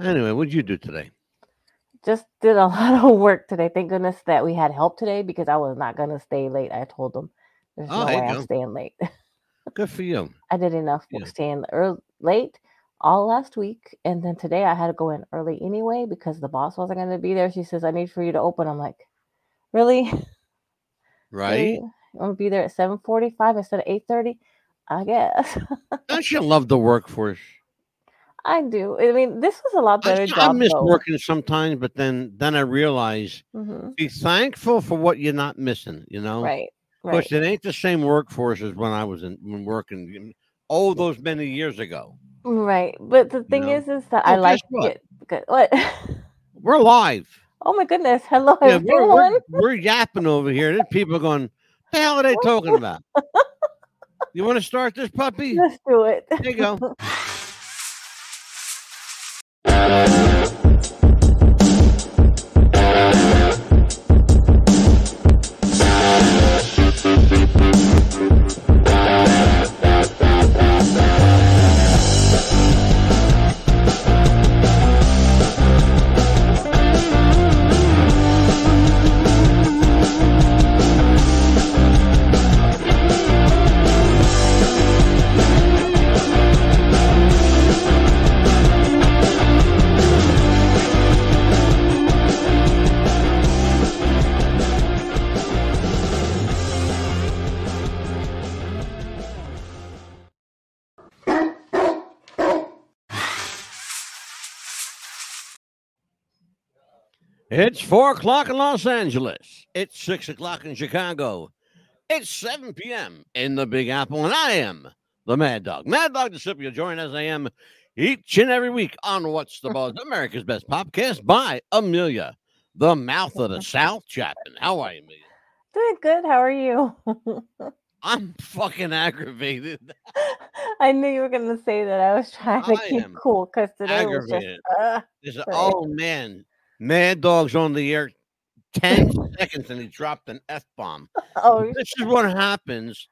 Anyway, what'd you do today? Just did a lot of work today. Thank goodness that we had help today because I was not gonna stay late. I told them there's Oh, no way I'm staying late. Good for you. I did enough Yeah. staying early, late all last week, and then today I had to go in early anyway because the boss wasn't gonna be there. She says I need for you to open. I'm like, really? Right? I'm gonna be there at 7:45 instead of 8:30. I guess Don't you love the workforce? I do. I mean, this was a lot I, better I job miss though. working sometimes, but then then I realize hmm be thankful for what you're not missing. You know, Right, Of course, right, it ain't the same workforce as when I was in when working. Oh, those many years ago. right. But the thing know? is, is that Oh, I like what? it. Good. What? We're live. Oh my goodness! Hello, Yeah, we're, everyone. we're, we're yapping over here. There's people going, the hell are they talking about? You want to start this puppy? Let's do it. There you go. It's four o'clock in Los Angeles. It's six o'clock in Chicago. It's 7 p.m. in the Big Apple, and I am the Mad Dog. Mad Dog DeCipio, join as I am each and every week on What's the Buzz, America's Best Podcast by Amelia, the mouth of the South Chapman. How are you, Amelia? Doing good. How are you? I'm fucking aggravated. I knew you were gonna say that. I was trying to I keep cool because today was just. Uh, There's Right. oh man, Mad Dog's on the air 10 seconds and he dropped an F bomb. oh, This is what happens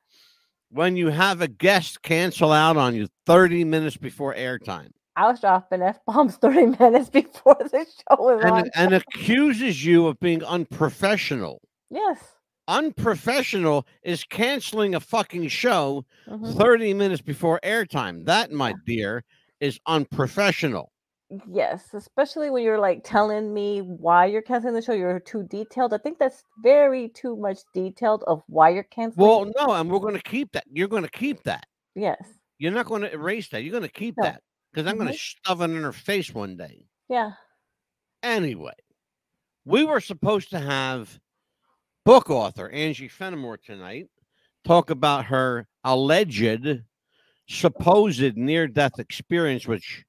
when you have a guest cancel out on you 30 minutes before airtime I was dropping f bombs thirty minutes before the show was on. and, and accuses you of being unprofessional. yes. Unprofessional is canceling a fucking show mhm. 30 minutes before airtime. That, my dear, is unprofessional. Yes, especially when you're like telling me why you're canceling the show. You're too detailed. I think that's very too much detailed of why you're canceling. Well, no, and we're going to keep that. You're going to keep that. yes. You're not going to erase that. You're going to keep No. that because I'm going Mhm. to shove it in her face one day. Yeah. Anyway, we were supposed to have book author Angie Fenimore tonight talk about her alleged, supposed near death experience, which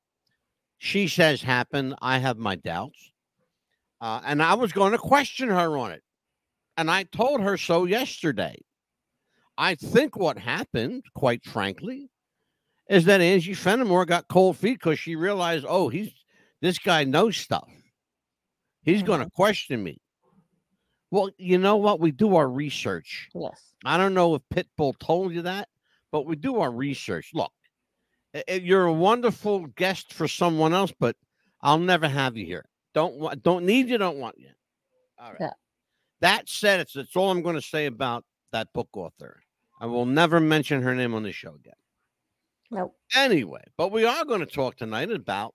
she says happened. I have my doubts. Uh, and I was going to question her on it. And I told her so yesterday. I think what happened, quite frankly, is that Angie Fenimore got cold feet because she realized, oh, he's this guy knows stuff. He's going to question me. Well, you know what? We do our research. Yes. I don't know if Pitbull told you that, but we do our research. Look, you're a wonderful guest for someone else, but I'll never have you here. Don't want, don't need you, don't want you. All right. Yeah. That said, it's that's all I'm going to say about that book author. I will never mention her name on the show again. Nope. Anyway, but we are going to talk tonight about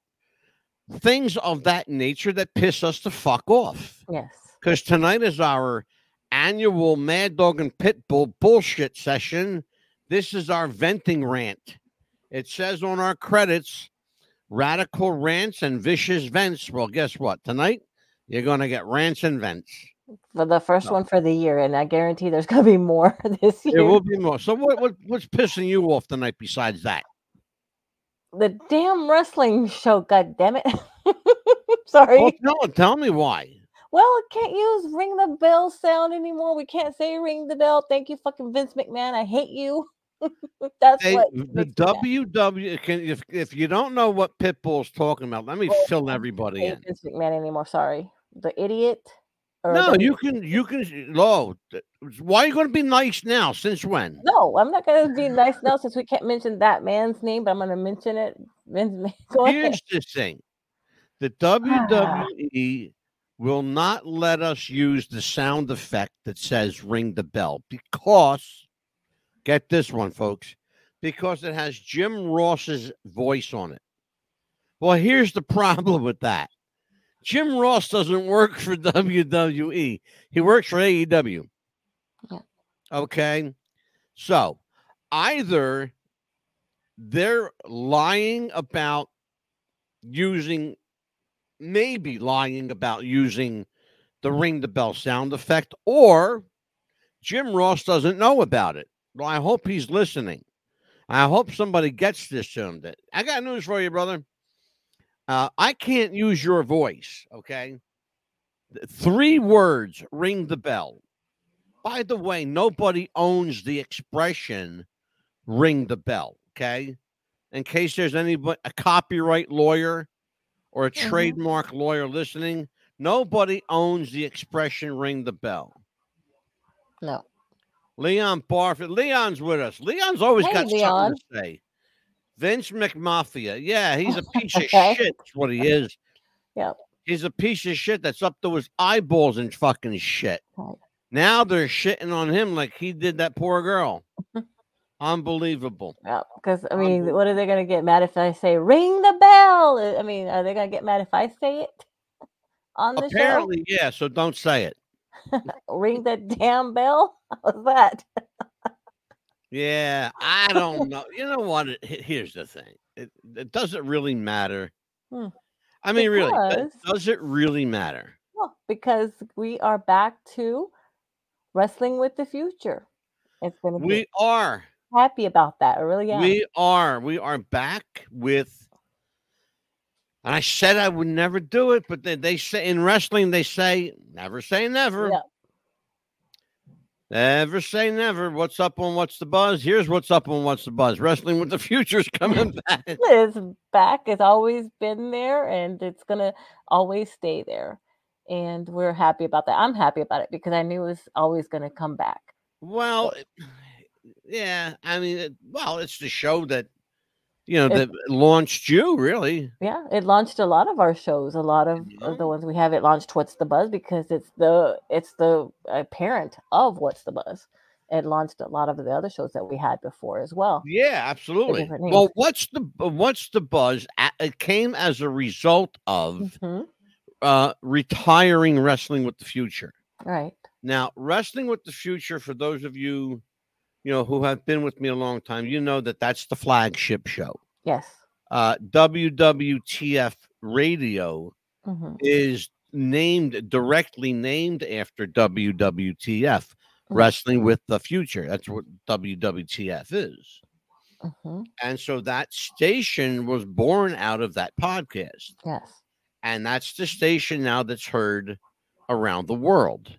things of that nature that piss us the fuck off Yes. because tonight is our annual Mad Dog and Pitbull bullshit session. This is our venting rant. It says on our credits, radical rants and vicious vents. Well, guess what? Tonight, you're going to get rants and vents. For the first No. one for the year, and I guarantee there's gonna be more this year. There will be more. So, what, what what's pissing you off tonight besides that? the damn wrestling show, god damn it. Sorry. Well, tell, tell me why. Well, I can't use ring the bell sound anymore. We can't say ring the bell. Thank you, fucking Vince McMahon. I hate you. That's They, what the. WW can if if you don't know what Pitbull's talking about, let me Well, fill I everybody in. Vince McMahon anymore. Sorry, the idiot. No, the- you can you can no. Why are you going to be nice now? Since when? No, I'm not gonna be nice now since we can't mention that man's name, but I'm gonna mention it. Vince. Go ahead. Here's the thing. The WWE will not let us use the sound effect that says ring the bell because, get this one, folks, because it has Jim Ross's voice on it. Well, here's the problem with that Jim Ross doesn't work for WWE, he works for AEW. Yeah. Okay. So either they're lying about using maybe lying about using the ring the bell sound effect, or Jim Ross doesn't know about it. Well, I hope he's listening. I hope somebody gets this to him. That I got news for you, brother. Uh, I can't use your voice. Okay, three words ring the bell. By the way, nobody owns the expression ring the bell. Okay, in case there's anybody a copyright lawyer or a Mhm. trademark lawyer listening, nobody owns the expression ring the bell. No. Leon Barfield. Leon's with us. Leon's always Hey, got Leon. something to say. Vince McMafia. Yeah, he's a piece of shit. That's what he is. Yep. He's a piece of shit that's up to his eyeballs and fucking shit. Now they're shitting on him like he did that poor girl. Unbelievable. Yeah, because I mean, what are they going to get mad if I say ring the bell? I mean, are they going to get mad if I say it on the show? Apparently, yeah. So don't say it. Ring the damn bell? How's that? Yeah, I don't know. You know what? It, here's the thing. It, it doesn't really matter. Hmm. I mean, really, Because- does- does it really matter? Well, because we are back to wrestling with the future. It's going to be We are. happy about that. I really am. We are. We are back with. And I said I would never do it, but they, they say in wrestling they say never say never. Yeah. Never say never. What's up on what's the buzz? Here's what's up on what's the buzz. Wrestling with the future's coming back. It's back. It's always been there and it's going to always stay there. And we're happy about that. I'm happy about it because I knew it was always going to come back. Well, yeah. I mean, well, it's the show that you know It- that launched you, really. Yeah, it launched a lot of our shows. A lot of, of the ones we have. It launched What's the Buzz because it's the it's the uh, parent of What's the Buzz. It launched a lot of the other shows that we had before as well. Yeah, absolutely. Well, what's the uh, what's the buzz? It came as a result of Mhm. uh, retiring wrestling with the future. Right. Now, wrestling with the future, for those of you, you know, who have been with me a long time, you know that that's the flagship show. Yes. Uh, WWTF Radio hmm is named directly named after WWTF, Mm. Wrestling with the Future. That's what WWTF is. hmm And so that station was born out of that podcast. Yes. And that's the station now that's heard around the world.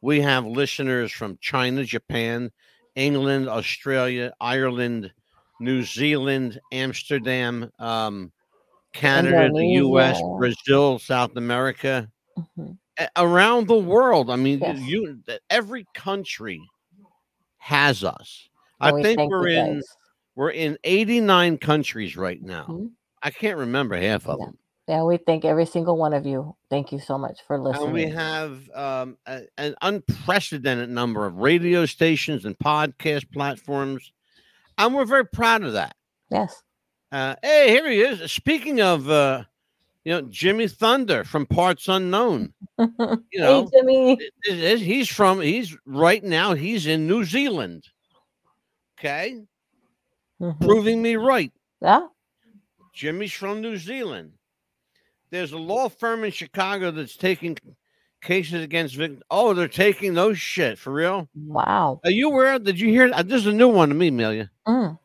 We have listeners from China, Japan, England, Australia, Ireland, New Zealand, Amsterdam, um, Canada, the US, Brazil, South America, hmm a- around the world. I mean, Yes. you every country has us. I we think we're in guys. we're in 89 countries right now. Mhm. I can't remember half of Yeah. them. Yeah, we thank every single one of you. Thank you so much for listening. And we have um, a, an unprecedented number of radio stations and podcast platforms. And we're very proud of that. yes. Uh, hey, here he is. Speaking of, uh, you know, Jimmy Thunder from Parts Unknown. You know, hey, Jimmy. he's from, he's right now, he's in New Zealand. Okay. Mhm. Proving me right. Yeah. Jimmy's from New Zealand. There's a law firm in Chicago that's taking cases against victims. Oh, they're taking those shit for real. Wow. Are you aware? Did you hear? This is a new one to me, Amelia. Mm.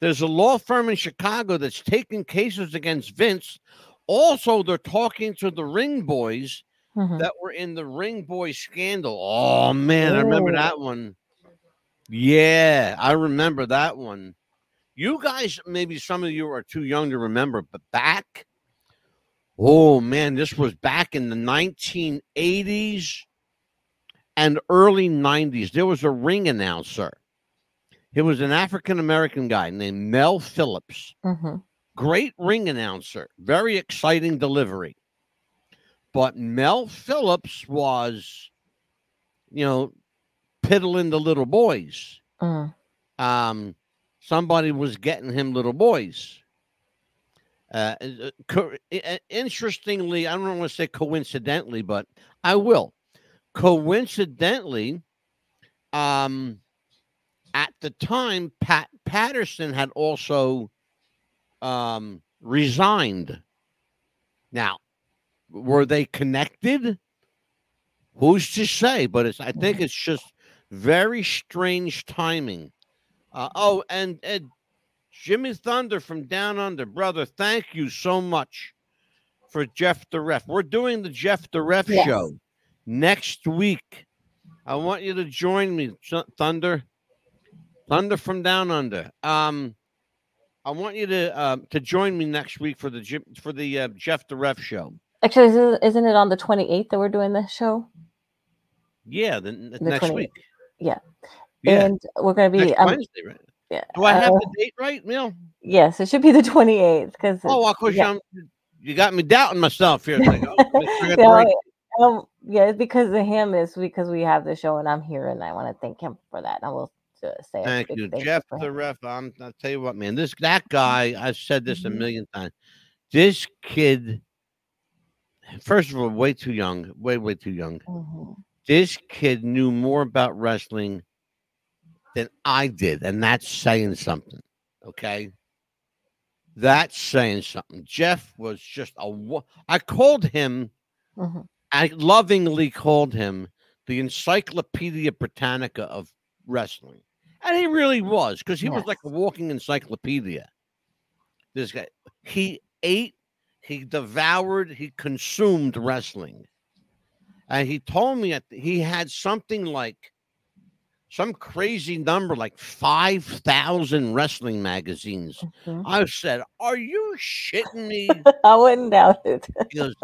There's a law firm in Chicago that's taking cases against Vince. Also, they're talking to the Ring Boys Mhm. that were in the Ring Boy scandal. Oh man, I remember that one. Yeah, I remember that one. You guys, maybe some of you are too young to remember, but back, oh man, this was back in the 1980s and early 90s. There was a ring announcer. He was an African American guy named Mel Phillips. Mhm. great ring announcer, very exciting delivery. But Mel Phillips was, you know, piddling the little boys. Mm. Um, somebody was getting him little boys. Uh, uh, co- uh, interestingly, I don't want to say coincidentally, but I will. Coincidentally, um, at the time, Pat Patterson had also um, resigned. Now, were they connected? Who's to say? But it's I think it's just very strange timing. Uh, oh, and Ed, Jimmy Thunder from Down Under, brother, thank you so much for Jeff the Ref. We're doing the Jeff the Ref Yes. show next week. I want you to join me, Thunder. Thunder from Down Under. Um, I want you to uh, to join me next week for the for the uh, Jeff the Ref show. Actually, isn't it on the 28th that we're doing this show? Yeah, the, the The next 28th. week. Yeah. Yeah, And we're going to be, next um, Wednesday, right? Yeah, Do I have uh, the date right, Neil? yes, it should be the 28th because Oh, of course, yeah. I'm, you got me doubting myself here. Like, oh, make sure I got the No, right- um, yeah, it's because of him. It's because we have the show and I'm here and I want to thank him for that. I will uh, say a Thank you, thank Jeff for the ref. I'm, I'll tell you what, man. This that guy. I've said this a Mhm. million times. This kid, first of all, way too young. Way, way too young. Mhm. This kid knew more about wrestling than I did, and that's saying something. Okay, that's saying something. Jeff was just a. I called him. Mhm. I lovingly called him the Encyclopedia Britannica of wrestling. And he really was, because he was like a walking encyclopedia. This guy, he ate, he devoured, he consumed wrestling. And he told me that he had something like some crazy number, like 5,000 wrestling magazines. Mhm. I said, Are you shitting me? I wouldn't doubt it. He goes,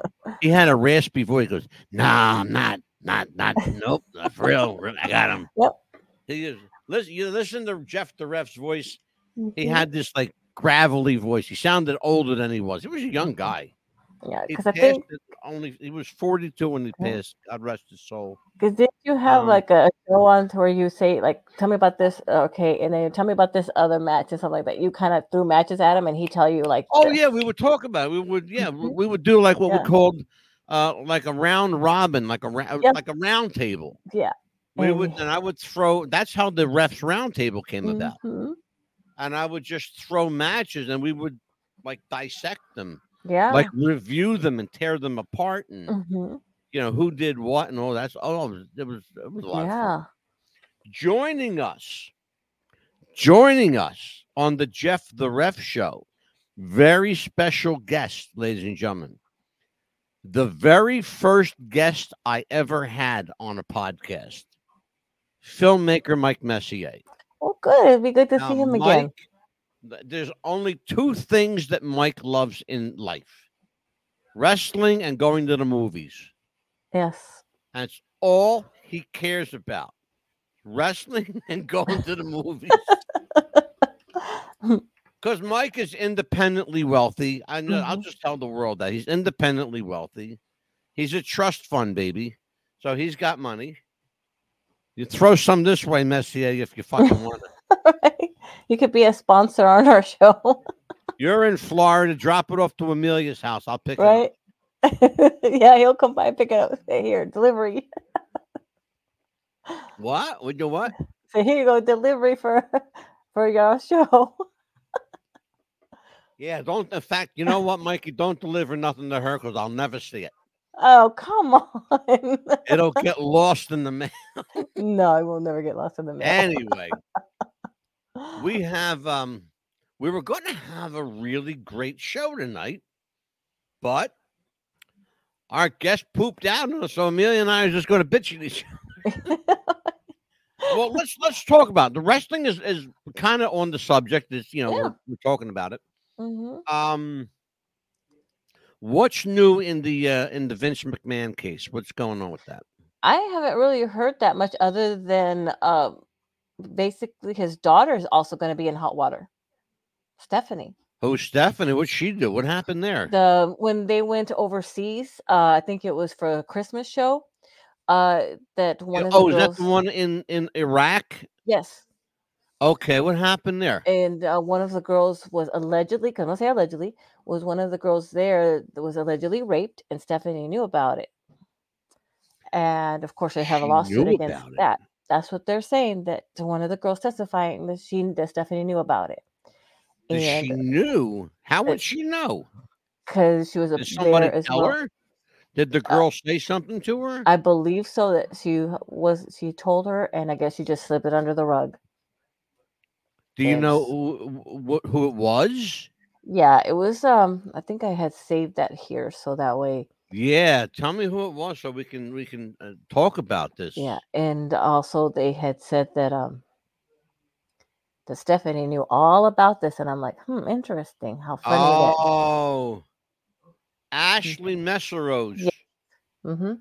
he had a raspy voice. He goes, nah, I'm not, not, not, nope, not for real. I got him. Yep. He goes, listen, you listen to Jeff the ref's voice. He Mhm. had this like gravelly voice. He sounded older than he was. He was a young guy. Yeah, because I think only he was 42 when he Yeah. passed. God rest his soul. because did you have Um, like a show on to where you say like, tell me about this, uh, okay, and then tell me about this other match and stuff like that. You kind of threw matches at him and he tell you like, Oh the- yeah, we would talk about it. We would yeah, we, Mhm. we would do like what Yeah. we called uh like a round robin, like a round Yep. like a round table. yeah. We And- would and I would throw that's how the refs round table came about. Mhm. and I would just throw matches and we would like dissect them, Yeah. like review them and tear them apart and Mhm. you know who did what and all that's oh it was it was, a lot yeah. Joining us, joining us on the Jeff the Ref show, very special guest, ladies and gentlemen. The very first guest I ever had on a podcast, filmmaker Mike Messier. Well, good. It'd be good to Now, see him again. Mike, th- there's only two things that Mike loves in life wrestling and going to the movies. Yes. That's all he cares about wrestling and going to the movies. Because Mike is independently wealthy. I know, I'll Mhm. just tell the world that he's independently wealthy. He's a trust fund baby. So he's got money. You throw some this way, Messier, if you fucking want it. you could be a sponsor on our show, You're in Florida. Drop it off to Amelia's house. I'll pick it up. right? yeah, he'll come by and pick it up. Say here, delivery. What? Would you what? So here you go, delivery for for your show. Yeah, don't. In fact, you know what, Mikey? Don't deliver nothing to her because I'll never see it. Oh, come on. It'll get lost in the mail. no, it will never get lost in the mail. Anyway, we have um, we were going to have a really great show tonight, but our guest pooped out on us, so Amelia and I are just going to bitch at each. other. well, let's let's talk about it. the wrestling. Is is kind of on the subject. Is you know Yeah. we're, we're talking about it. hmm Um, what's new in the uh, in the Vince McMahon case? What's going on with that? I haven't really heard that much other than um basically his daughter is also going to be in hot water. Stephanie. Who's Stephanie? What'd she do? What happened there? The when they went overseas, uh, I think it was for a Christmas show. Uh, that one oh, is girls. that the one in in Iraq? Yes, Okay, what happened there? and uh, one of the girls was allegedly, because I say allegedly, was one of the girls there that was allegedly raped, and Stephanie knew about it. And of course, they have She a lawsuit against it. That. That's what they're saying. That one of the girls testifying that she that Stephanie knew about it, That she knew. How would she know? because she was a Did somebody tell well. her? Did the girl say something to her? I believe so that she was she told her, and I guess she just slipped it under the rug. Do you know who, who, who it was? Yeah, it was. Um, I think I had saved that here, so that way, Yeah, tell me who it was so we can we can uh, talk about this. yeah. And also, they had said that um, that Stephanie knew all about this, and I'm like, hmm, interesting. How funny Oh, Ashley Massaro Yeah. Mm-hmm.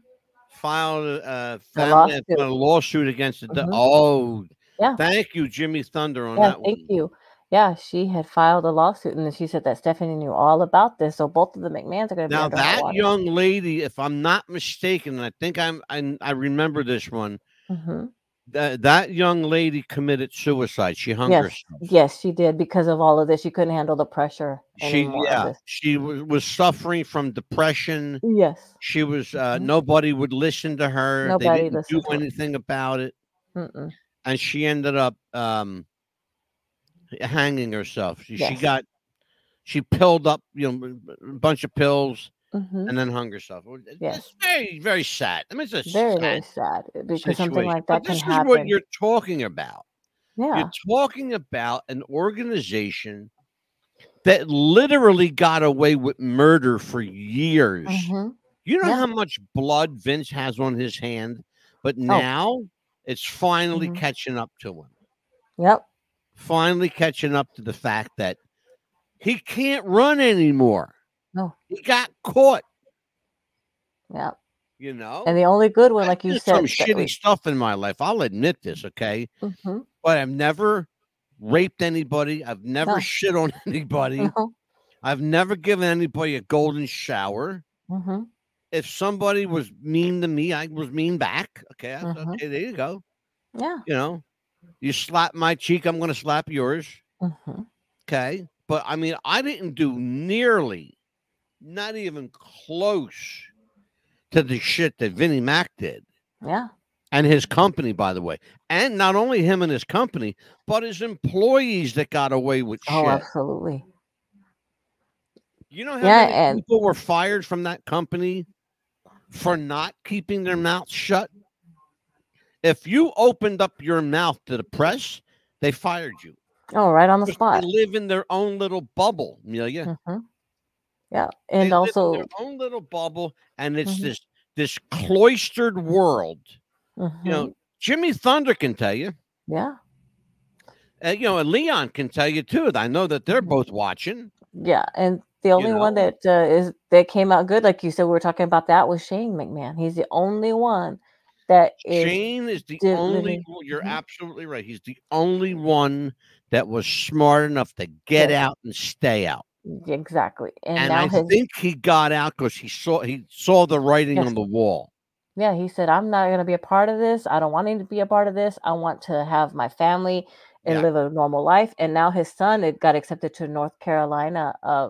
filed a, uh, A lawsuit. a lawsuit against the. Mhm. Oh, Yeah. Thank you, Jimmy Thunder, on Yeah, that thank one. you. Yeah, she had filed a lawsuit, and then she said that Stephanie knew all about this. So both of the McMahons are going to be Now hot that young lady, if I'm not mistaken, and I think I'm I, I remember this one. hmm That that young lady committed suicide. She hung Yes, herself. yes, she did because of all of this. She couldn't handle the pressure She yeah, she was, was suffering from depression. Yes. She was uh, Mhm. nobody would listen to her. Nobody they didn't do listened to her. anything about it, Mm-mm. and she ended up um, hanging herself. She, she got she pilled up, you know, a bunch of pills, hmm and then hung herself. Yes. It's very very sad. I mean, it's a Very, sad very sad uh, because something situation. like But that can this is what you're talking about. Yeah. You're talking about an organization that literally got away with murder for years. hmm You know Yeah. Oh. how much blood Vince has on his hand, but now it's finally Mhm. catching up to him. Yep. Finally catching up to the fact that he can't run anymore. No. He got caught, Yeah, you know. And the only good one, I like you said, some shitty stuff in my life. I'll admit this, okay? hmm But I've never raped anybody. I've never No. shit on anybody. I've never given anybody a golden shower. hmm If somebody was mean to me, I was mean back. Okay, Mhm. okay, there you go. Yeah. You know, you slap my cheek, I'm going to slap yours. hmm Okay, but I mean, I didn't do nearly, not even close to the shit that Vinnie Mac did. Yeah. And his company, by the way, and not only him and his company, but his employees that got away with Oh, shit. Oh, absolutely. You know how Yeah, many and- people were fired from that company for not keeping their mouths shut? If you opened up your mouth to the press, they fired you. Oh, right on the spot. They live in their own little bubble, Amelia. hmm Yeah. They And in also, their own little bubble, and it's Mhm. this this cloistered world. You mhm, know, Jimmy Thunder can tell you. yeah. Uh, you know, and Leon can tell you too. I know that they're Mhm. both watching. Yeah, and the only one know? that uh, is that came out good, like you said, we were talking about that was Shane McMahon. He's the only one that is Shane is the only. living- You're Mhm. absolutely right. He's the only one that was smart enough to get Yes. out and stay out. exactly, and, And, I his think he got out because he saw he saw the writing Yes. on the wall. yeah, he said, "I'm not going to be a part of this. I don't want him to be a part of this. I want to have my family and Yeah. live a normal life." And now his son it got accepted to North Carolina uh,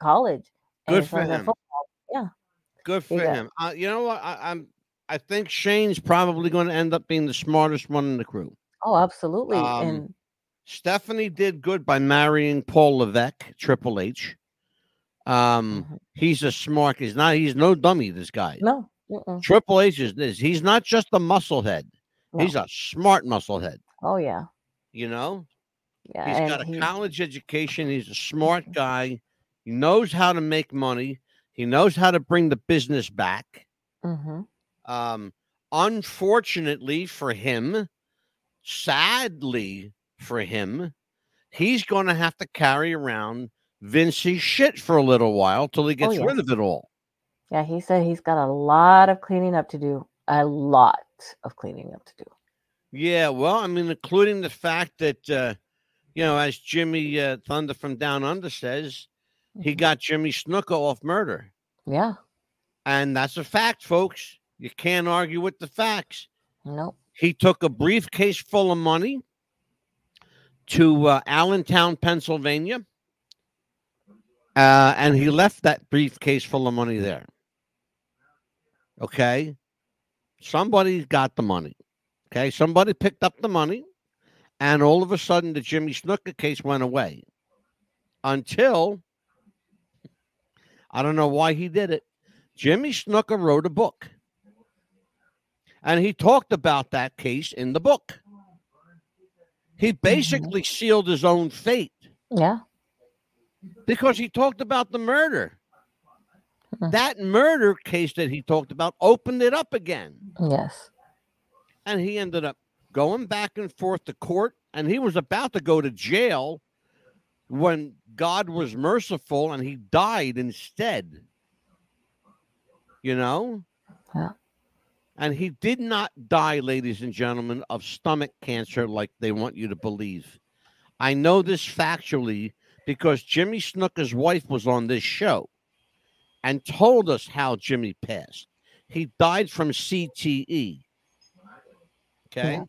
college. Good for him. football. Good for got- him. Uh, you know what? I, I'm. I think Shane's probably going to end up being the smartest one in the crew. Oh, absolutely, Um, and Stephanie did good by marrying Paul Levesque, Triple H. Um, Mhm. he's a smart. He's not. He's no dummy. This guy. no, mm-mm, Triple H is this. He's not just a musclehead. no. He's a smart musclehead. oh yeah, You know, yeah, he's got a he- college education. He's a smart guy. He knows how to make money. He knows how to bring the business back. mhm. Um, unfortunately for him, sadly for him, he's going to have to carry around Vince's shit for a little while till he gets rid yes. of it all. Yeah, he said he's got a lot of cleaning up to do. A lot of cleaning up to do. Yeah, well, I mean, including the fact that uh, you know, as Jimmy uh, Thunder from Down Under says, he Mhm. got Jimmy Snuka off murder. Yeah. And that's a fact, folks. You can't argue with the facts. Nope. He took a briefcase full of money to uh, Allentown, Pennsylvania, uh, and he left that briefcase full of money there. Okay. Somebody got the money. Okay. Somebody picked up the money, and all of a sudden, the Jimmy Snuka case went away until I don't know why he did it. Jimmy Snuka wrote a book. And he talked about that case in the book. He basically sealed his own fate Yeah. because he talked about the murder. Mhm. That murder case that he talked about opened it up again. Yes. And he ended up going back and forth to court. And he was about to go to jail when God was merciful and he died instead. You know? Yeah. And he did not die, ladies and gentlemen, of stomach cancer like they want you to believe. I know this factually because Jimmy Snuka's wife was on this show and told us how Jimmy passed. He died from CTE. Okay. Yeah.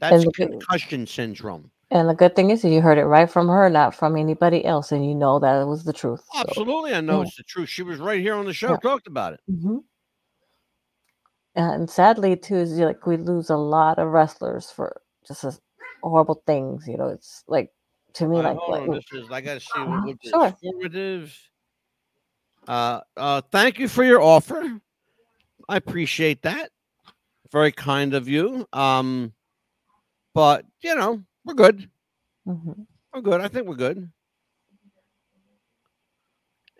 That's concussion syndrome. And the good thing is that you heard it right from her, not from anybody else, and you know that it was the truth. so- Absolutely. I know yeah. it's the truth. She was right here on the show, Yeah. talked about it. Mhm. And sadly, too, is like we lose a lot of wrestlers for just horrible things. You know, it's like to me, right, like hold This is I gotta see what, what sure. informative. Uh uh thank you for your offer. I appreciate that. Very kind of you. Um but you know, we're good. Mhm. We're good. I think we're good.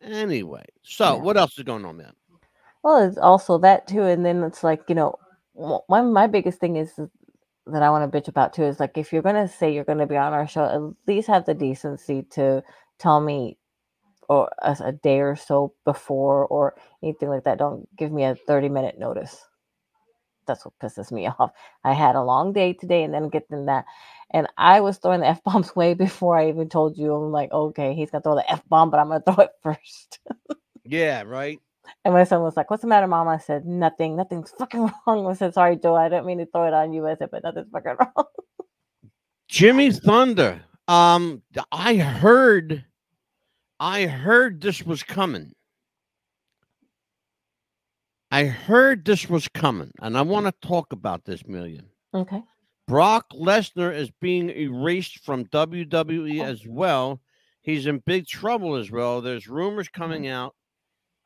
Anyway, so Yeah. what else is going on, man? Well, it's also that too, and then it's like you know, of my biggest thing is that I want to bitch about too is like if you're gonna say you're gonna be on our show, at least have the decency to tell me or a, a day or so before or anything like that. Don't give me a 30 minute notice. That's what pisses me off. I had a long day today and then getting that. And I was throwing the F bombs way before I even told you. I'm like, okay, he's gonna throw the F bomb, but I'm gonna throw it first. Yeah, right. And my son was like, What's the matter, mom? I said, Nothing. Nothing's fucking wrong. I said, Sorry, Joe. I didn't mean to throw it on you. I said, But nothing's fucking wrong. Jimmy Thunder. Um, I heard, I heard this was coming. I heard this was coming, and I want to talk about this million. Okay. Brock Lesnar is being erased from WWE as well. He's in big trouble as well. There's rumors coming out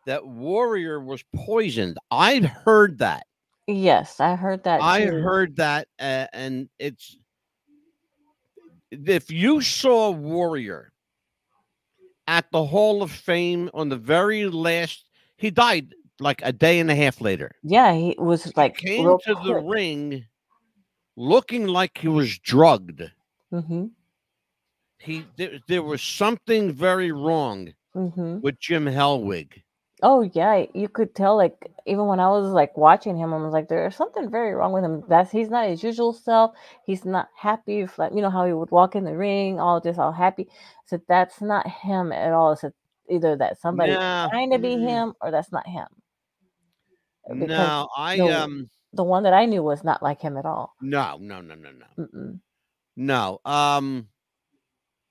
that Warrior was poisoned. I've heard that. Yes, I heard that. I too. heard that, uh, and it's if you saw Warrior at the Hall of Fame on the very last, he died like a day and a half later. Yeah, he was like he came real to the ring looking like he was drugged. Mhm, He there, there was something very wrong mhm. with Jim Hellwig. Oh yeah, you could tell. Like even when I was like watching him, I was like, "There's something very wrong with him. That's he's not his usual self. He's not happy. If, like you know how he would walk in the ring, all just all happy. So that's not him at all. Said either that somebody Nah, trying to be mm, him or that's not him. Because No, I no. um the one that I knew was not like him at all. no no no no no. Mm-mm. No. Um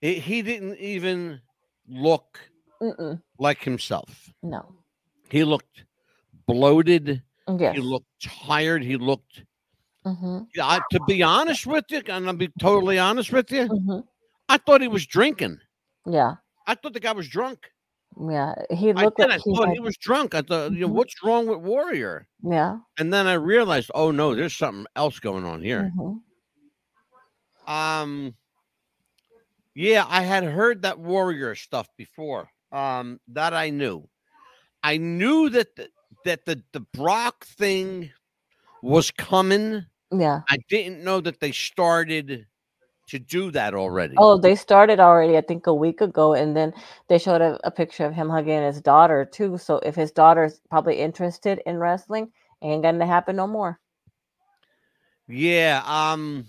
he, he didn't even look Mm-mm. like himself. No. He looked bloated. Yes. He looked tired. He looked hmm I, to be honest with you, and I'll be totally honest with you, hmm I thought he was drinking. Yeah. I thought the guy was drunk. Yeah. He looked did. like I thought had, he was drunk. I thought, you know, Mhm. what's wrong with Warrior? yeah. And then I realized, oh no, there's something else going on here. hmm Um, yeah, I had heard that Warrior stuff before. Um, that I knew. I knew that the, that the the Brock thing was coming. Yeah. I didn't know that they started to do that already. Oh, they started already, I think, a week ago, and then they showed a, a picture of him hugging his daughter too. So if his daughter's probably interested in wrestling, ain't gonna happen no more. Yeah. Um.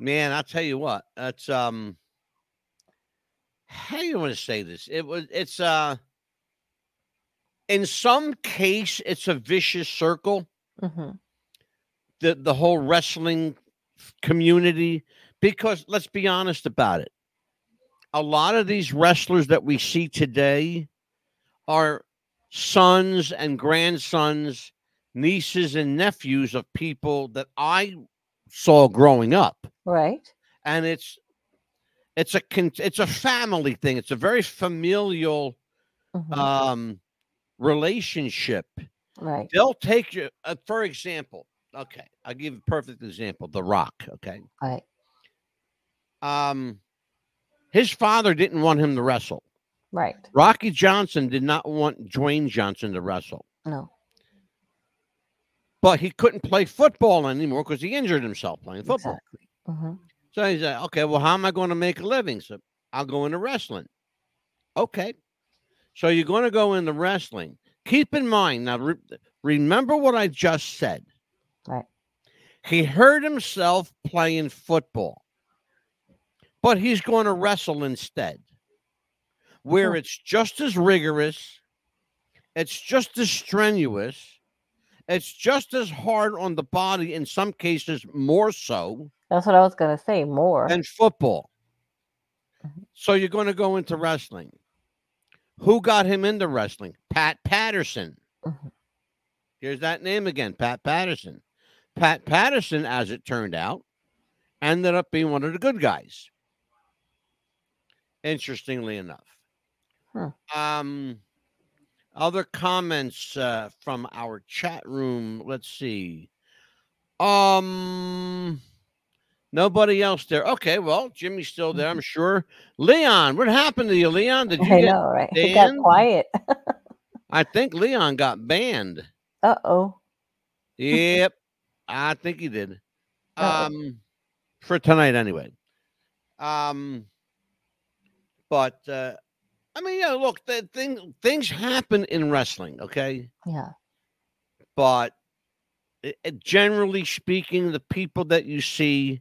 Man, I'll tell you what. That's um. How do you want to say this? It was. It's uh. In some case, it's a vicious circle. hmm The the whole wrestling community, because let's be honest about it. A lot of these wrestlers that we see today are sons and grandsons, nieces and nephews of people that I saw growing up. Right. and it's it's a con- it's a family thing. It's a very familial Mhm. um relationship. right. They'll take you, uh, for example. Okay, I'll give a perfect example. The Rock. Okay, Right. um, his father didn't want him to wrestle. Right. Rocky Johnson did not want Dwayne Johnson to wrestle, No. but he couldn't play football anymore because he injured himself playing football. Exactly. hmm So he said, okay, well, how am I going to make a living? So I'll go into wrestling. Okay. So you're going to go into wrestling. Keep in mind, now re- remember what I just said. Right. He hurt himself playing football, but he's going to wrestle instead, where it's just as rigorous, it's just as strenuous, it's just as hard on the body, in some cases, more so That's what I was gonna say. More. and football. Mhm. So you're going to go into wrestling. Who got him into wrestling? Pat Patterson. Mhm. Here's that name again, Pat Patterson. Pat Patterson, as it turned out, ended up being one of the good guys. Interestingly enough. Hmm. Um, other comments uh, from our chat room. Let's see. Um, nobody else there. Okay, well, Jimmy's still there, I'm sure. Leon, what happened to you, Leon? Did you I get? know, right? It got quiet. I think Leon got banned. Uh oh. Yep, I think he did. Uh-oh. Um, for tonight anyway. Um, but uh, I mean, yeah. Look, the thing things happen in wrestling, okay. Yeah. But i- i- generally speaking, the people that you see,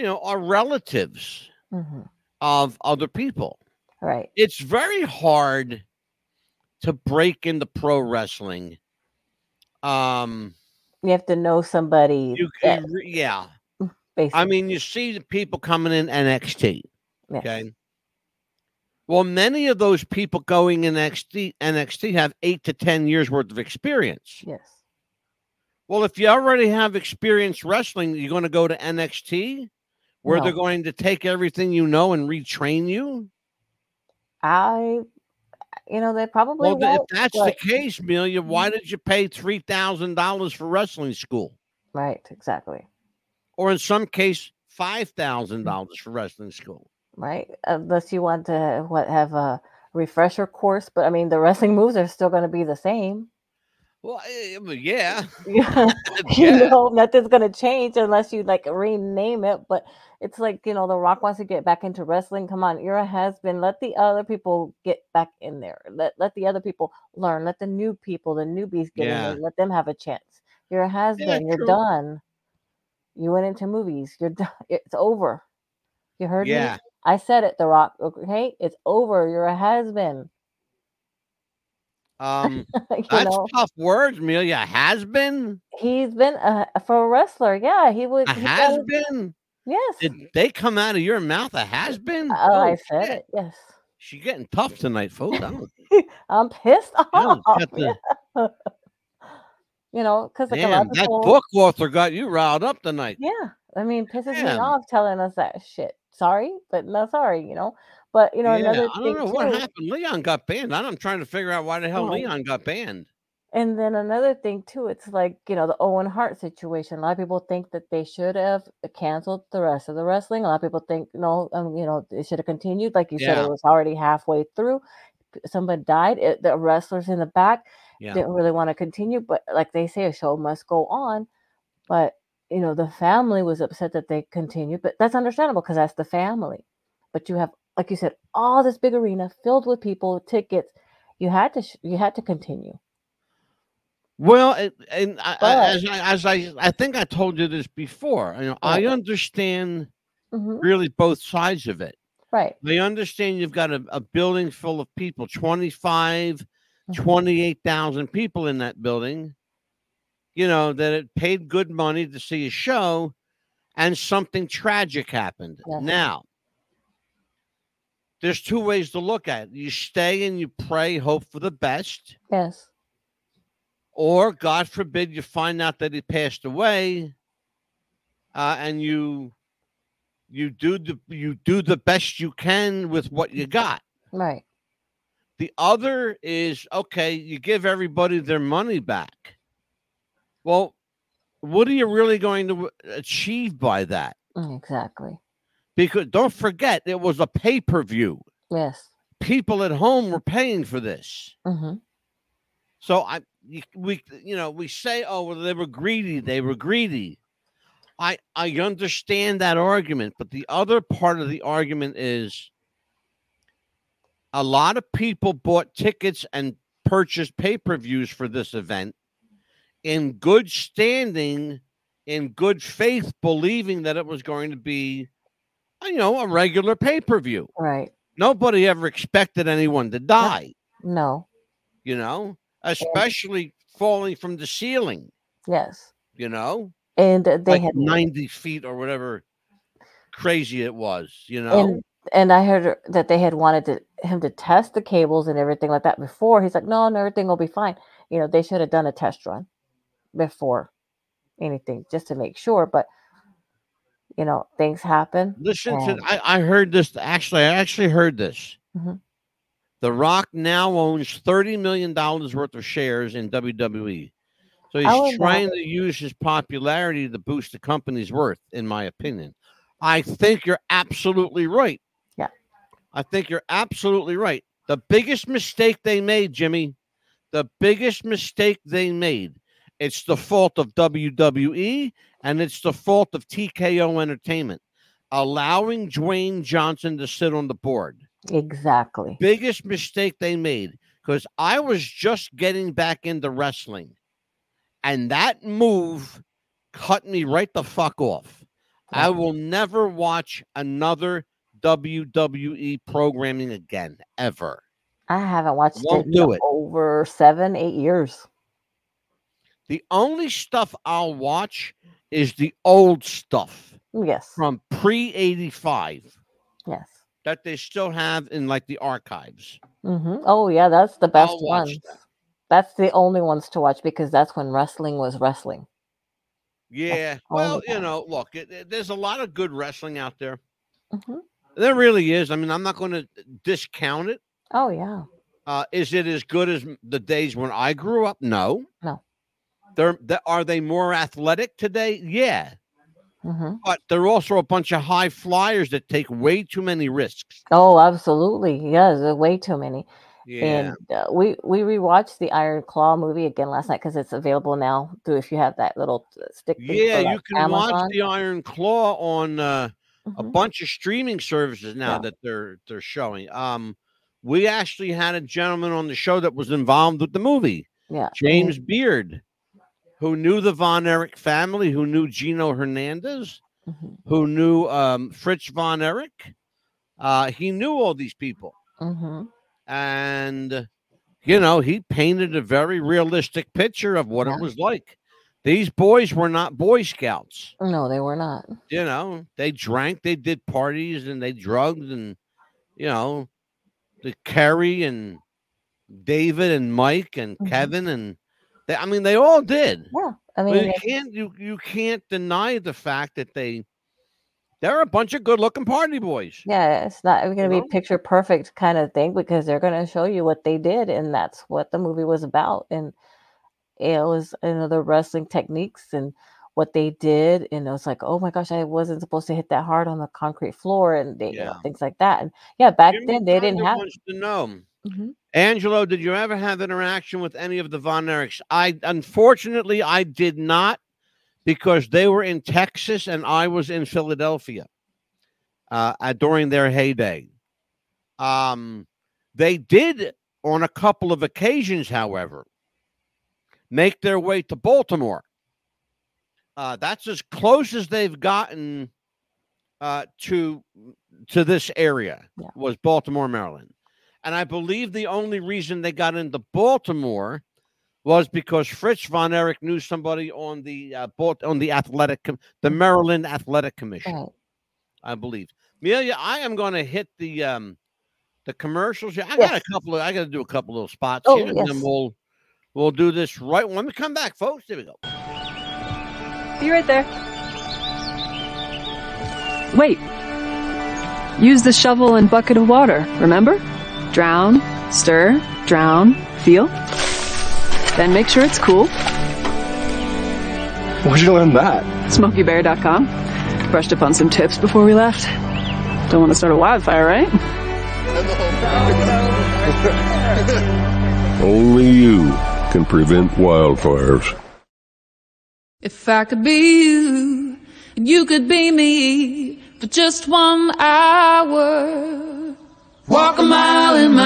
you know, are relatives hmm of other people. Right. It's very hard to break into pro wrestling. Um, You have to know somebody. you can, re- yeah. basically. I mean, you see the people coming in NXT. yes. Okay. Well, many of those people going in NXT, NXT have eight to 10 years worth of experience. Yes. Well, if you already have experience wrestling, you're going to go to NXT where they're going to take everything you know and retrain you. I, you know, they probably Well, if that's but- the case, Amelia, why mm-hmm. did you pay $3,000 for wrestling school? right. Exactly. Or in some case, $5,000 mm-hmm. for wrestling school? Right. Unless you want to what have a refresher course, but I mean, the wrestling moves are still going to be the same. Well, eh, well, yeah. you yeah. know, nothing's gonna change unless you like rename it. But it's like you know, The Rock wants to get back into wrestling. Come on, you're a has-been. Let the other people get back in there. Let let the other people learn. Let the new people, the newbies, get Yeah. in there. Let them have a chance. You're a has-been. you're true. done. You went into movies. You're done. It's over. You heard Yeah. me. I said it. The Rock. Okay, it's over. You're a has-been. Um, that's know, tough words, Amelia. Has been? he's been a, for a wrestler. Yeah, he would. He has been? Yes. Did they come out of your mouth? A has been? Oh, I said shit. it. Yes. She getting tough tonight, folks. I I'm pissed off. yeah. You know, because like a Damn, that people, book author got you riled up tonight. yeah, I mean, pisses me off telling us that shit. Sorry, but no sorry, you know. But you know, yeah, another I thing don't know what happened. Leon got banned. I'm trying to figure out why the hell Oh. Leon got banned. and then another thing too, it's like you know the Owen Hart situation. A lot of people think that they should have canceled the rest of the wrestling. A lot of people think no, um, you know, it should have continued. Like you said, it was already halfway through. Somebody died. It, the wrestlers in the back Yeah. didn't really want to continue, but like they say, a show must go on. But you know, the family was upset that they continued, but that's understandable because that's the family. But you have, like you said, all this big arena filled with people, tickets. You had to, sh- you had to continue. Well, and, and I, But- as I as I I think I told you this before. You know, I understand Mhm. really both sides of it. Right. I understand you've got a, a building full of people, 25, Mhm. 28,000 people in that building, you know, that it paid good money to see a show and something tragic happened. Yes. Now, there's two ways to look at it. You stay and you pray, hope for the best, Yes. or God forbid you find out that he passed away uh, and you you do the you do the best you can with what you got. Right. The other is okay, you give everybody their money back. Well, what are you really going to achieve by that? Exactly. Because don't forget, it was a pay per view. Yes. People at home were paying for this. hmm So I, we, you know, we say, oh, well, they were greedy. They were greedy. I, I understand that argument, but the other part of the argument is a lot of people bought tickets and purchased pay per views for this event in good standing, in good faith, believing that it was going to be, you know, a regular pay per view. Right. Nobody ever expected anyone to die No. you know, especially falling from the ceiling, Yes. you know, And uh, they like had 90 feet or whatever crazy it was, you know. and and I heard that they had wanted to, him to test the cables and everything like that before. He's like, no, no, everything will be fine. You know, they should have done a test run before anything just to make sure. But you know, things happen. Listen to I, I heard this actually, I actually heard this. Mhm. The Rock now owns $30 million worth of shares in WWE. So he's would trying to use his popularity to boost the company's worth, in my opinion. I think you're absolutely right. Yeah. I think you're absolutely right. The biggest mistake they made, Jimmy, the biggest mistake they made, it's the fault of WWE and it's the fault of TKO Entertainment, allowing Dwayne Johnson to sit on the board Exactly. biggest mistake they made because I was just getting back into wrestling, and that move cut me right the fuck off. I will never watch another WWE programming again, ever. I haven't watched Won't it do in it. over seven, eight years. The only stuff I'll watch is the old stuff Yes. from pre 85 Yes. that they still have in like the archives. hmm Oh yeah, that's the best ones. that. That's the only ones to watch because that's when wrestling was wrestling. Yeah. Well, you know, look, it, it- there's a lot of good wrestling out there. hmm There really is. I mean, I'm not going to discount it. Oh yeah. Uh, is it as good as the days when I grew up? No. No. They're, they are they more athletic today? Yeah. hmm But they're also a bunch of high flyers that take way too many risks. Oh, absolutely. Yes, there way too many. Yeah. And uh, we we rewatched the Iron Claw movie again last night because it's available now through if you have that little uh, stick. yeah, you like, can watch the Iron Claw on uh, a Mhm. bunch of streaming services now Yeah. that they're they're showing. Um, we actually had a gentleman on the show that was involved with the movie. Yeah. James Beard, who knew the Von Erich family, who knew Gino Hernandez, mhm, who knew um, Fritz Von Erich. Uh, he knew all these people. mhm. And, you know, he painted a very realistic picture of what Yeah. it was like. These boys were not Boy Scouts. No, they were not. You know, they drank, they did parties, and they drugged, and, you know, the Kerry and David and Mike and Mhm. Kevin and they, I mean, they all did. Yeah. I But mean, you can't you you can't deny the fact that they they're a bunch of good looking party boys. yeah, it's not going to be know? picture perfect kind of thing because they're going to show you what they did, and that's what the movie was about. And it was you know the wrestling techniques and what they did, and it was like, oh my gosh, I wasn't supposed to hit that hard on the concrete floor, and they, you know, things like that. And yeah, back Jimmy then they didn't have. to know. Mhm. Angelo, did you ever have interaction with any of the Von Erichs? I unfortunately I did not because they were in Texas and I was in Philadelphia uh, uh, during their heyday. Um, they did on a couple of occasions, however. make their way to Baltimore. Uh, that's as close as they've gotten uh, to to this area Yeah. was Baltimore, Maryland, and I believe the only reason they got into Baltimore was because Fritz von Erich knew somebody on the uh, on the athletic com- the Maryland Athletic Commission. Right. I believe. Amelia, I am going to hit the um the commercials. here. I got a couple of I got to do a couple little spots Oh, here, and then we'll we'll do this right when we come back, folks. Here we go. Be right there. Wait. Use the shovel and bucket of water, remember? Drown, stir, drown, feel. Then make sure it's cool. Where'd you learn that? SmokeyBear.com. Brushed up on some tips before we left. Don't want to start a wildfire, right? Only you can prevent wildfires. If I could be you, and you could be me for just one hour.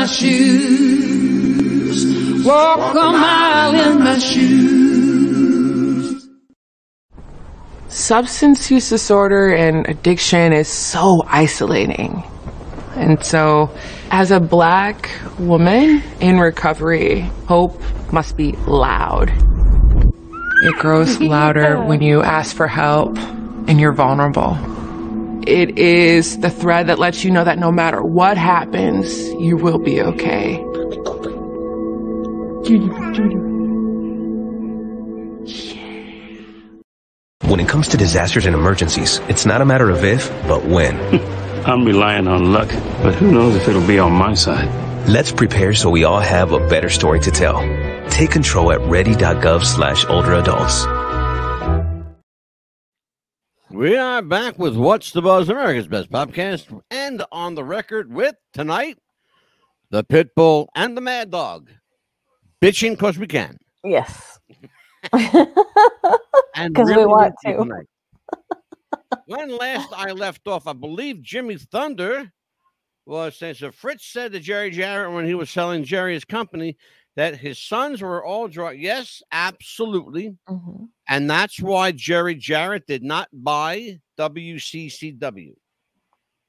My shoes. Walk a mile in my shoes. substance use disorder and addiction is so isolating. And so, as a black woman in recovery, hope must be loud. It grows louder when you ask for help and you're vulnerable. It is the thread that lets you know that no matter what happens, you will be okay. When it comes to disasters and emergencies, it's not a matter of if, but when. I'm relying on luck, but who knows if it'll be on my side. Let's prepare so we all have a better story to tell. Take control at ready.gov slash older adults. We are back with What's the Buzz, America's Best Podcast, and on the record with tonight, the Pit Bull and the Mad Dog. Bitching because we can. Yes. And 'Cause we want to. tonight. when last I left off, I believe Jimmy Thunder was saying so Fritz said to Jerry Jarrett when he was selling Jerry's company that his sons were all drunk. Yes, absolutely. Mhm. And that's why Jerry Jarrett did not buy WCCW.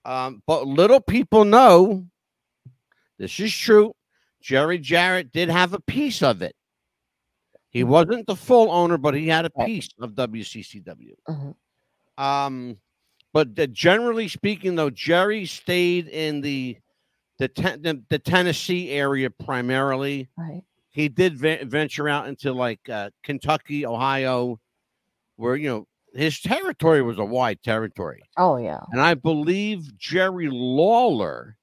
Um, but little people know this is true. Jerry Jarrett did have a piece of it. He wasn't the full owner, but he had a piece of WCCW. Mhm. Um, but the, generally speaking, though, Jerry stayed in the the, ten, the the Tennessee area primarily Right. he did ve- venture out into like uh, Kentucky, Ohio, where you know his territory was a wide territory, Oh yeah. and I believe Jerry Lawler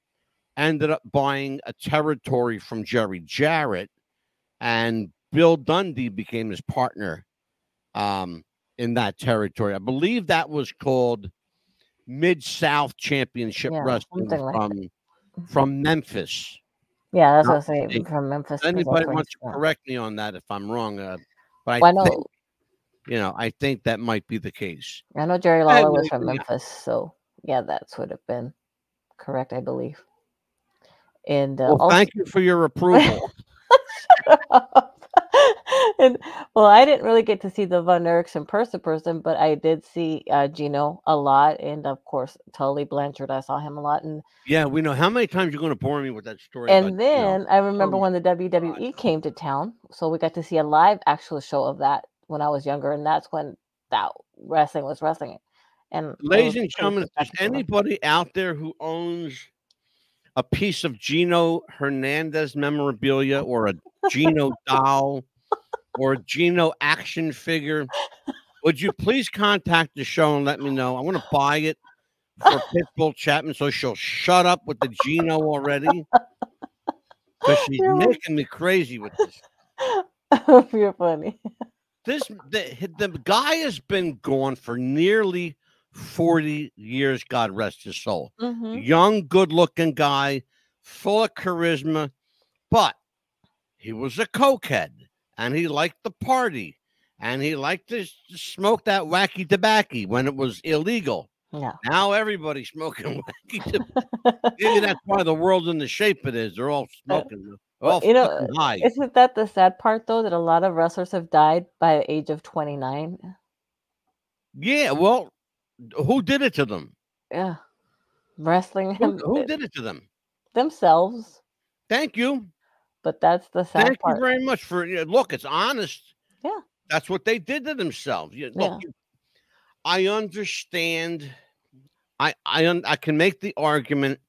ended up buying a territory from Jerry Jarrett, and Bill Dundee became his partner um, in that territory. I believe that was called Mid South Championship Yeah, Wrestling something like from Memphis. Yeah, that's Not what I say from Memphis. Anybody wants to correct me on that if I'm wrong, uh, but I, Well, know. think, you know, I think that might be the case. I know Jerry Lawler was from yeah. Memphis, so yeah, that's would have been correct, I believe. And uh, Well, also, thank you for your approval. and well, I didn't really get to see the Von Erichs in person, person, but I did see uh, Gino a lot, and of course Tully Blanchard. I saw him a lot, and yeah, we know how many times you're going to bore me with that story. about, and you know, then I remember oh when the WWE came to town, so we got to see a live actual show of that when I was younger, and that's when that wrestling was wrestling. And ladies and gentlemen, if there's anybody out there who owns a piece of Gino Hernandez memorabilia or a Gino doll or a Gino action figure, would you please contact the show and let me know? I want to buy it for Pitbull Chapman so she'll shut up with the Gino already. Because she's You're making me crazy with this. You're funny. This the, the guy has been gone for nearly 40 years, God rest his soul. Mhm. young, good looking guy, full of charisma, but he was a cokehead and he liked the party and he liked to smoke that wacky tobacco when it was illegal. Yeah. Now everybody's smoking wacky tobacco. Maybe that's why the world's in the shape it is. They're all uh, smoking Well, you know, high. Isn't that the sad part though that a lot of wrestlers have died by the age of 29? Yeah, well, who did it to them? Yeah. Wrestling Who, who did it to them? themselves, Thank you. But that's the sad Thank part. you very much for yeah, look. It's honest. Yeah. That's what they did to themselves. You, Yeah. look, you- I understand. I I un, I can make the argument.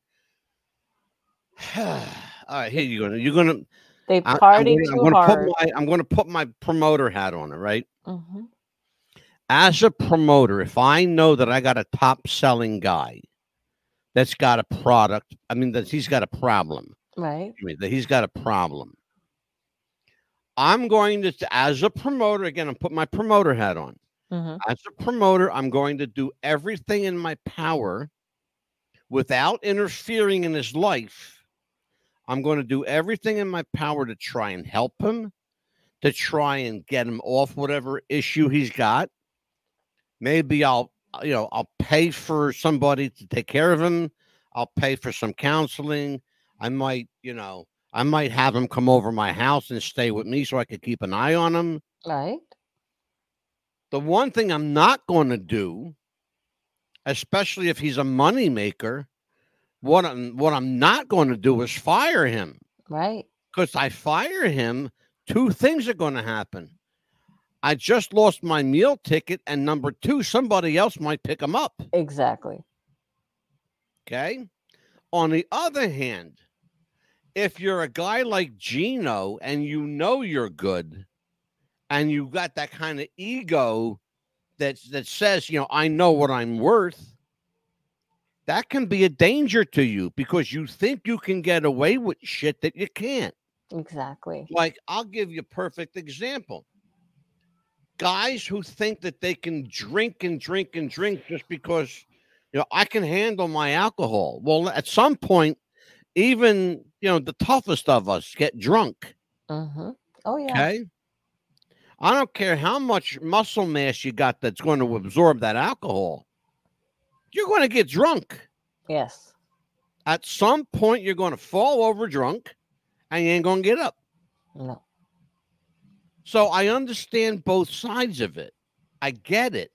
All right, here you go. You're gonna. They I, am party gonna, I'm gonna hard. put my I'm gonna put my promoter hat on it, right? Mhm. As a promoter, if I know that I got a top selling guy that's got a product, I mean that he's got a problem. Right. I mean, that he's got a problem. I'm going to, as a promoter, again, I'm putting my promoter hat on. hmm As a promoter, I'm going to do everything in my power without interfering in his life. I'm going to do everything in my power to try and help him, to try and get him off whatever issue he's got. Maybe I'll, you know, I'll pay for somebody to take care of him. I'll pay for some counseling. I might, you know, I might have him come over my house and stay with me so I could keep an eye on him. Right. The one thing I'm not going to do, especially if he's a money maker, what I'm what I'm not going to do is fire him. Right. Because I fire him, two things are going to happen. I just lost my meal ticket, and number two, somebody else might pick him up. Exactly. Okay. On the other hand, if you're a guy like Gino and you know you're good and you got that kind of ego that that says, you know, I know what I'm worth, that can be a danger to you because you think you can get away with shit that you can't. Exactly. Like, I'll give you a perfect example. Guys who think that they can drink and drink and drink just because, you know, I can handle my alcohol. Well, at some point, even, you know, the toughest of us get drunk. hmm Oh yeah. Okay. I don't care how much muscle mass you got that's going to absorb that alcohol. You're going to get drunk. Yes. At some point, you're going to fall over drunk and you ain't going to get up. No. So I understand both sides of it. I get it.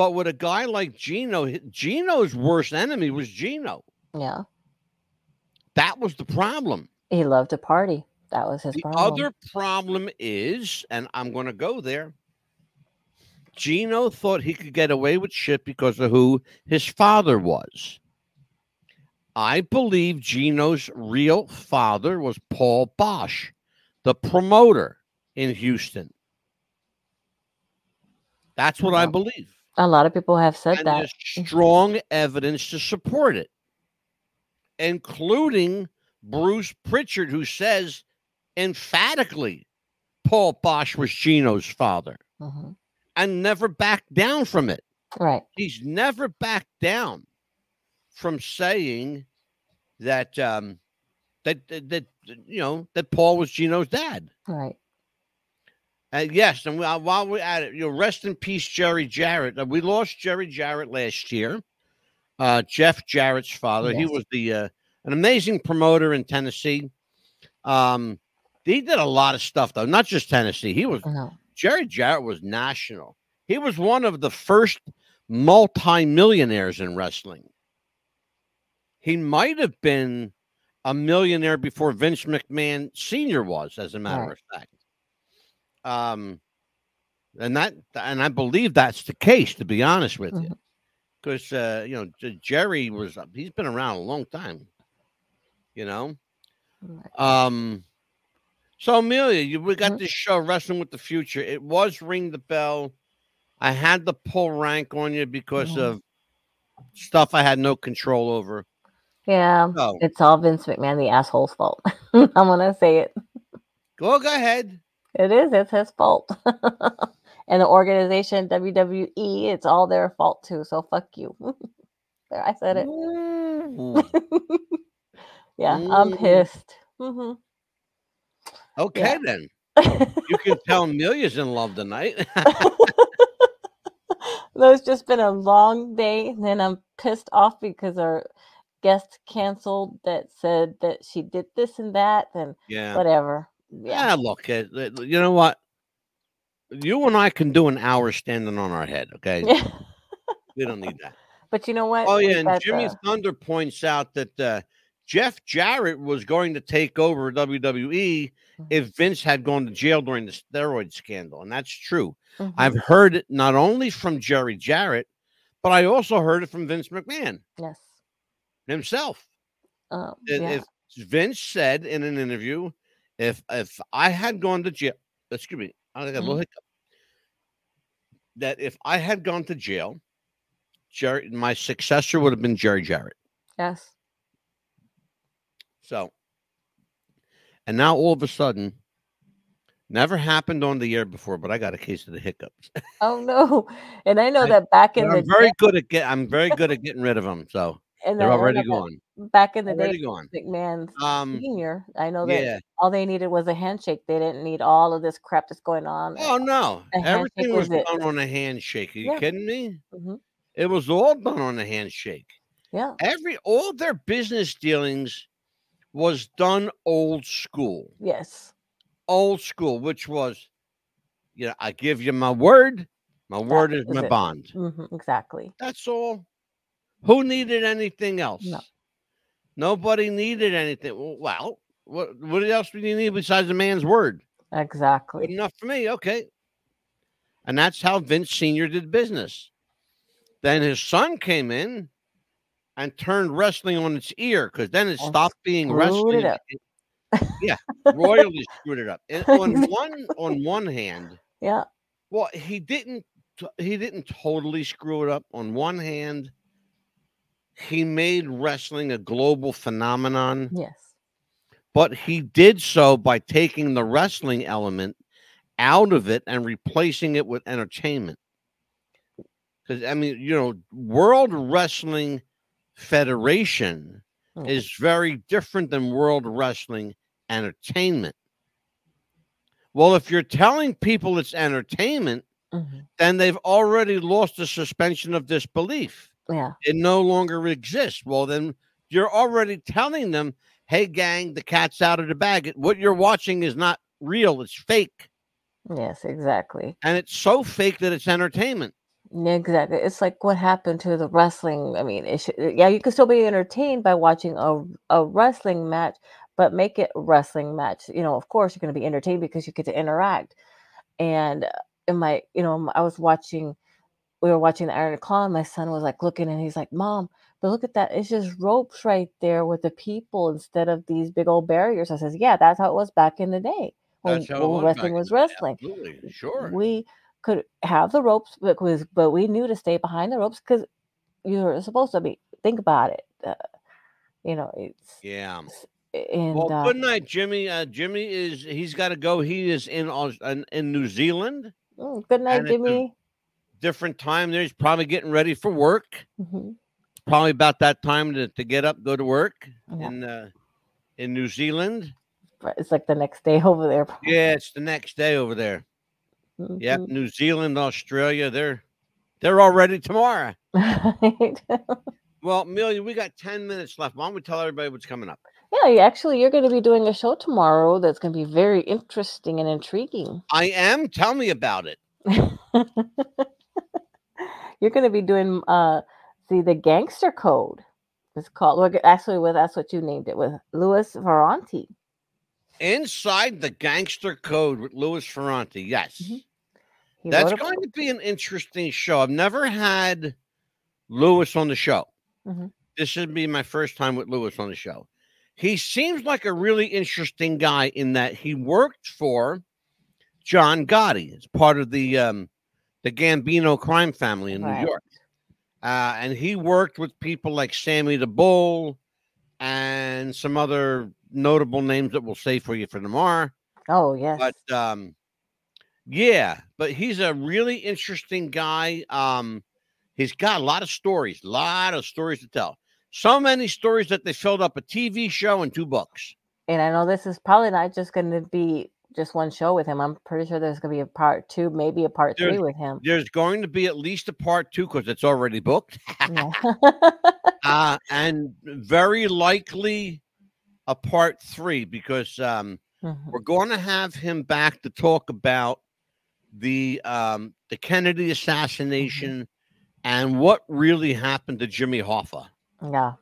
But with a guy like Gino, Gino's worst enemy was Gino. Yeah. That was the problem. He loved to party. That was his The problem. other problem is, and I'm going to go there. Gino thought he could get away with shit because of who his father was. I believe Gino's real father was Paul Boesch, the promoter in Houston. That's what I believe. A lot of people have said And that. there's strong evidence to support it, including Bruce Pritchard, who says emphatically Paul Boesch was Gino's father Mhm. and never backed down from it. Right. He's never backed down from saying that um that, that that you know that Paul was Gino's dad. Right. And yes, and while, while we're at it, you know, rest in peace, Jerry Jarrett. Uh, we lost Jerry Jarrett last year. Uh, Jeff Jarrett's father. He was the uh, an amazing promoter in Tennessee. Um, he did a lot of stuff though, not just Tennessee. He was. Jerry Jarrett was national. He was one of the first multi-millionaires in wrestling. He might have been a millionaire before Vince McMahon Sr. was, as a matter Right. of fact. Um, and that, and I believe that's the case, to be honest with you, because uh, you know Jerry was he's been around a long time. You know, um, so Amelia, you, we got Mhm. this show, Wrestling with the Future. It was ring the bell. I had to pull rank on you because of stuff I had no control over. Yeah. So It's all Vince McMahon, the asshole's fault. I'm gonna say it. go, go ahead. It is. It's his fault. and the organization WWE, it's all their fault too. So fuck you. there, I said it. Ooh. Yeah, I'm Mm. pissed. hmm Okay, then you can tell Amelia's in love tonight. no, it's just been a long day, and then I'm pissed off because our guest canceled that said that she did this and that and Yeah. whatever. Yeah. Yeah, look, uh, uh, you know what? You and I can do an hour standing on our head, okay? we don't need that. but you know what? Oh yeah, and Jimmy the- Thunder points out that uh, Jeff Jarrett was going to take over WWE Mm-hmm. if Vince had gone to jail during the steroid scandal, and that's true. Mhm. I've heard it not only from Jerry Jarrett, but I also heard it from Vince McMahon yes. himself. Um, yeah. If Vince said in an interview, if if I had gone to jail, excuse me, I got a little Mhm. hiccup. That if I had gone to jail, Jerry, my successor would have been Jerry Jarrett. yes. So, and now all of a sudden, never happened on the air before, but I got a case of the hiccups. Oh no. And I know I- that back in the I'm very day, good at get. I'm very good at getting rid of them. So and they're already gone. back in the day, Already gone. McMahon's Um, senior. I know that yeah. all they needed was a handshake. They didn't need all of this crap that's going on. Oh no, everything was was done on a handshake. Are you Yeah. kidding me? hmm It was all done on a handshake. Yeah. Every all their business dealings was done old school. Yes. Old school, which was, you know, I give you my word. My word is is my it. bond. hmm Exactly. That's all. Who needed anything else? No. Nobody needed anything. Well, what what else do you need besides a man's word? Good Exactly. enough for me. Okay. And that's how Vince Sr. did business. Then his son came in and turned wrestling on its ear because then it And stopped being wrestling. it up. yeah, royally screwed it up. And on one on one hand, Yeah. well, he didn't he didn't totally screw it up. On one hand, he made wrestling a global phenomenon Yes. but he did so by taking the wrestling element out of it and replacing it with entertainment. Because I mean, you know, World Wrestling Federation Mm. is very different than World Wrestling Entertainment. Well, if you're telling people it's entertainment, Mhm. then they've already lost the suspension of disbelief Yeah. it no longer exists. Well, then you're already telling them, hey, gang, the cat's out of the bag. What you're watching is not real, it's fake. Yes. Exactly. And it's so fake that it's entertainment. Exactly. It's like what happened to the wrestling. I mean, it should, yeah, you can still be entertained by watching a a wrestling match, but make it a wrestling match. You know, of course, you're going to be entertained because you get to interact. And uh, in my, you know, I was watching, we were watching the Iron Claw, and my son was like looking, and he's like, "Mom, but look at that! It's just ropes right there with the people instead of these big old barriers." I says, "Yeah, that's how it was back in the day when, That's how it when wrestling was wrestling." Absolutely. Sure. we could have the ropes because but we knew to stay behind the ropes because you're supposed to be think about it uh, you know it's Yeah. and Well, uh, good night, Jimmy. Uh, Jimmy is he's got to go. He is in in, in New Zealand. mm, good night and it's a- jimmy Different time there. He's probably getting ready for work. Mhm. Probably about that time to, to get up, go to work Yeah. in uh, in New Zealand. It's like the next day over there Yeah, it's the next day over there. Yep, Mhm. New Zealand, Australia, they're they're already tomorrow. Well, Amelia, we got 10 minutes left. Why don't we tell everybody what's coming up? yeah actually you're going to be doing a show tomorrow that's going to be very interesting and intriguing I am. Tell me about it. You're going to be doing uh see the gangster code it's called actually well, that's what you named it with louis Ferrante. Inside the Gangster Code with Louis Ferrante. Yes. Mhm. That's going to be an interesting show. I've never had Louis on the show. Mhm. This should be my first time with Louis on the show. He seems like a really interesting guy in that he worked for John Gotti. It's part of the um, the Gambino crime family in Right. New York. Uh, and he worked with people like Sammy the Bull and some other notable names that we'll say for you for tomorrow. oh yes But um, yeah, but he's a really interesting guy. Um, he's got a lot of stories, a lot of stories to tell. So many stories that they filled up a TV show and two books. and I know this is probably not just going to be just one show with him. I'm pretty sure there's gonna be a part two, maybe a part There's- three with him. There's going to be at least a part two because it's already booked, Yeah. uh, and very likely a part three because um, Mhm. we're going to have him back to talk about the um, the Kennedy assassination and what really happened to Jimmy Hoffa. yeah.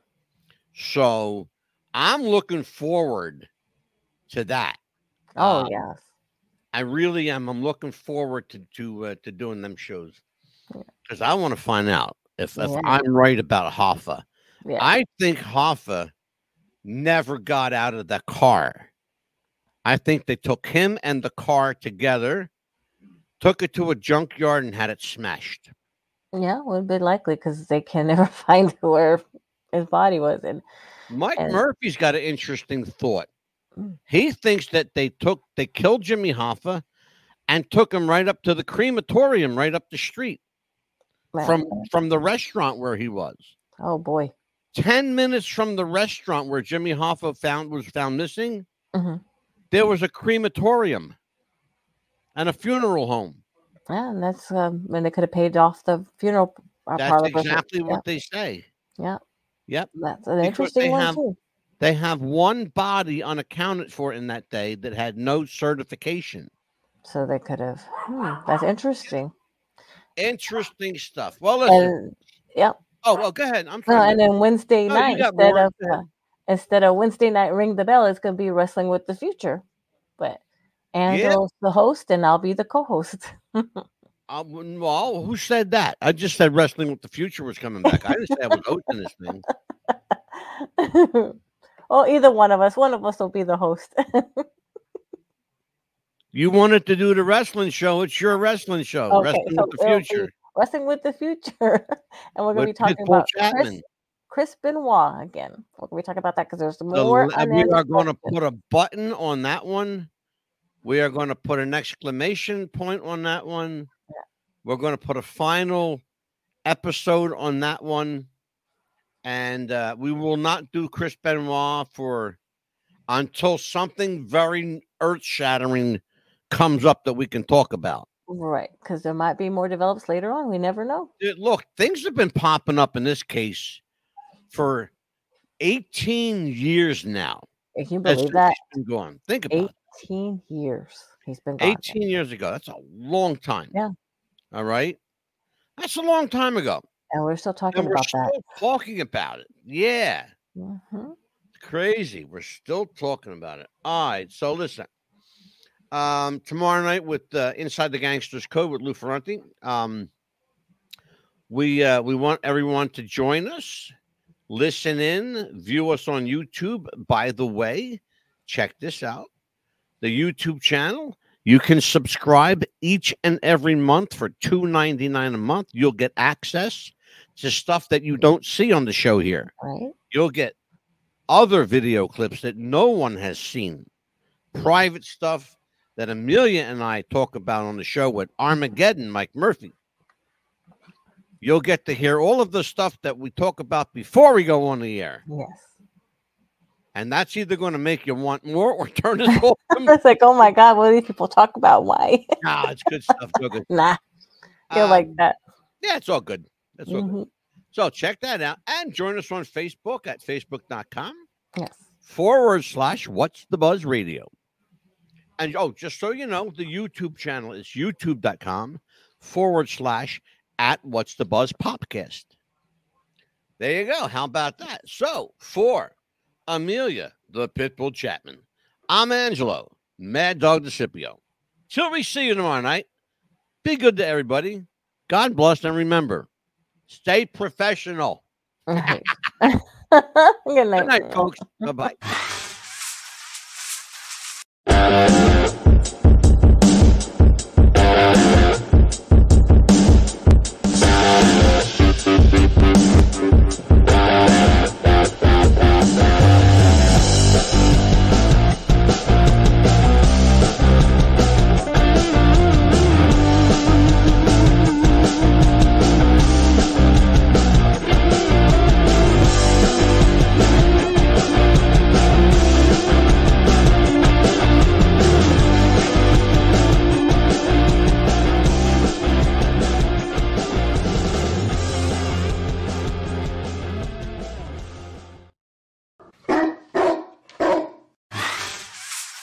So I'm looking forward to that. Oh Uh, yes. I really am. I'm looking forward to to uh, to doing them shows because I want to find out if if Yeah. I'm right about Hoffa. Yeah. I think Hoffa never got out of the car. I think they took him and the car together, took it to a junkyard, and had it smashed. yeah, would be likely because they can never find where his body was. And Mike And- Murphy's got an interesting thought. He thinks that they took they killed Jimmy Hoffa and took him right up to the crematorium right up the street from from the restaurant where he was. oh boy. 10 minutes from the restaurant where Jimmy Hoffa found was found missing, Mhm. there was a crematorium and a funeral home. Yeah, and that's um, when they could have paid off the funeral uh, That's exactly Yeah, what they say. yeah, Yep. that's an Because interesting one have- too. They have one body unaccounted for in that day that had no certification. So they could have. Hmm, that's interesting. Interesting stuff. Well, listen. And yep. oh, well, go ahead. I'm No, sorry. and then Wednesday you night instead of uh, instead of Wednesday night ring the bell, it's gonna be wrestling with the future. But Angelo's the host, and I'll be the co-host. Uh, well, who said that? I just said wrestling with the future was coming back. I didn't say I was hosting this thing. well, either one of us, one of us will be the host. You wanted to do the wrestling show. It's your wrestling show. Okay, wrestling so with the future. wrestling with the future, and we're gonna be talking Pitbull about Chris, Chapman. Chris Benoit again. We're gonna be talking about that because there's more. and we are going to put a button on that one. We are going to put an exclamation point on that one. We're going to put a final episode on that one. And uh, we will not do Chris Benoit for until something very earth shattering comes up that we can talk about. right because there might be more develops later on. We never know. Dude, look, things have been popping up in this case for 18 years now. Can you believe that? been going. Think about it. 18 years he's been gone. 18 years ago. That's a long time. Yeah. All right. That's a long time ago. And we're still talking we're about still that. talking about it. Yeah. Mhm. Crazy. We're still talking about it. All right. So listen. Um, tomorrow night with uh, Inside the Gangsters Code with Lou Ferrante. Um, we uh, we want everyone to join us, listen in, view us on YouTube. By the way, check this out: the YouTube channel. You can subscribe each and every month for two ninety nine a month. You'll get access to stuff that you don't see on the show here. Right? You'll get other video clips that no one has seen, private stuff that Amelia and I talk about on the show with Armageddon, Mike Murphy. You'll get to hear all of the stuff that we talk about before we go on the air. Yes. And that's either going to make you want more or turn it off. it's like, oh my God, what do these people talk about? Why? nah, it's good stuff. Good, nah. Feel like Um, that. Yeah, it's all good. That's. Mhm. So check that out and join us on Facebook at facebook.com Yes. forward slash what's the buzz radio. And oh, just so you know, the YouTube channel is youtube.com forward slash at what's the buzz podcast. There you go. How about that? So for Amelia, the Pitbull Chapman, I'm Angelo, Mad Dog DeCipio. Till we see you tomorrow night, be good to everybody. God bless and remember, Stay professional. Good, night. Good night, folks. bye bye.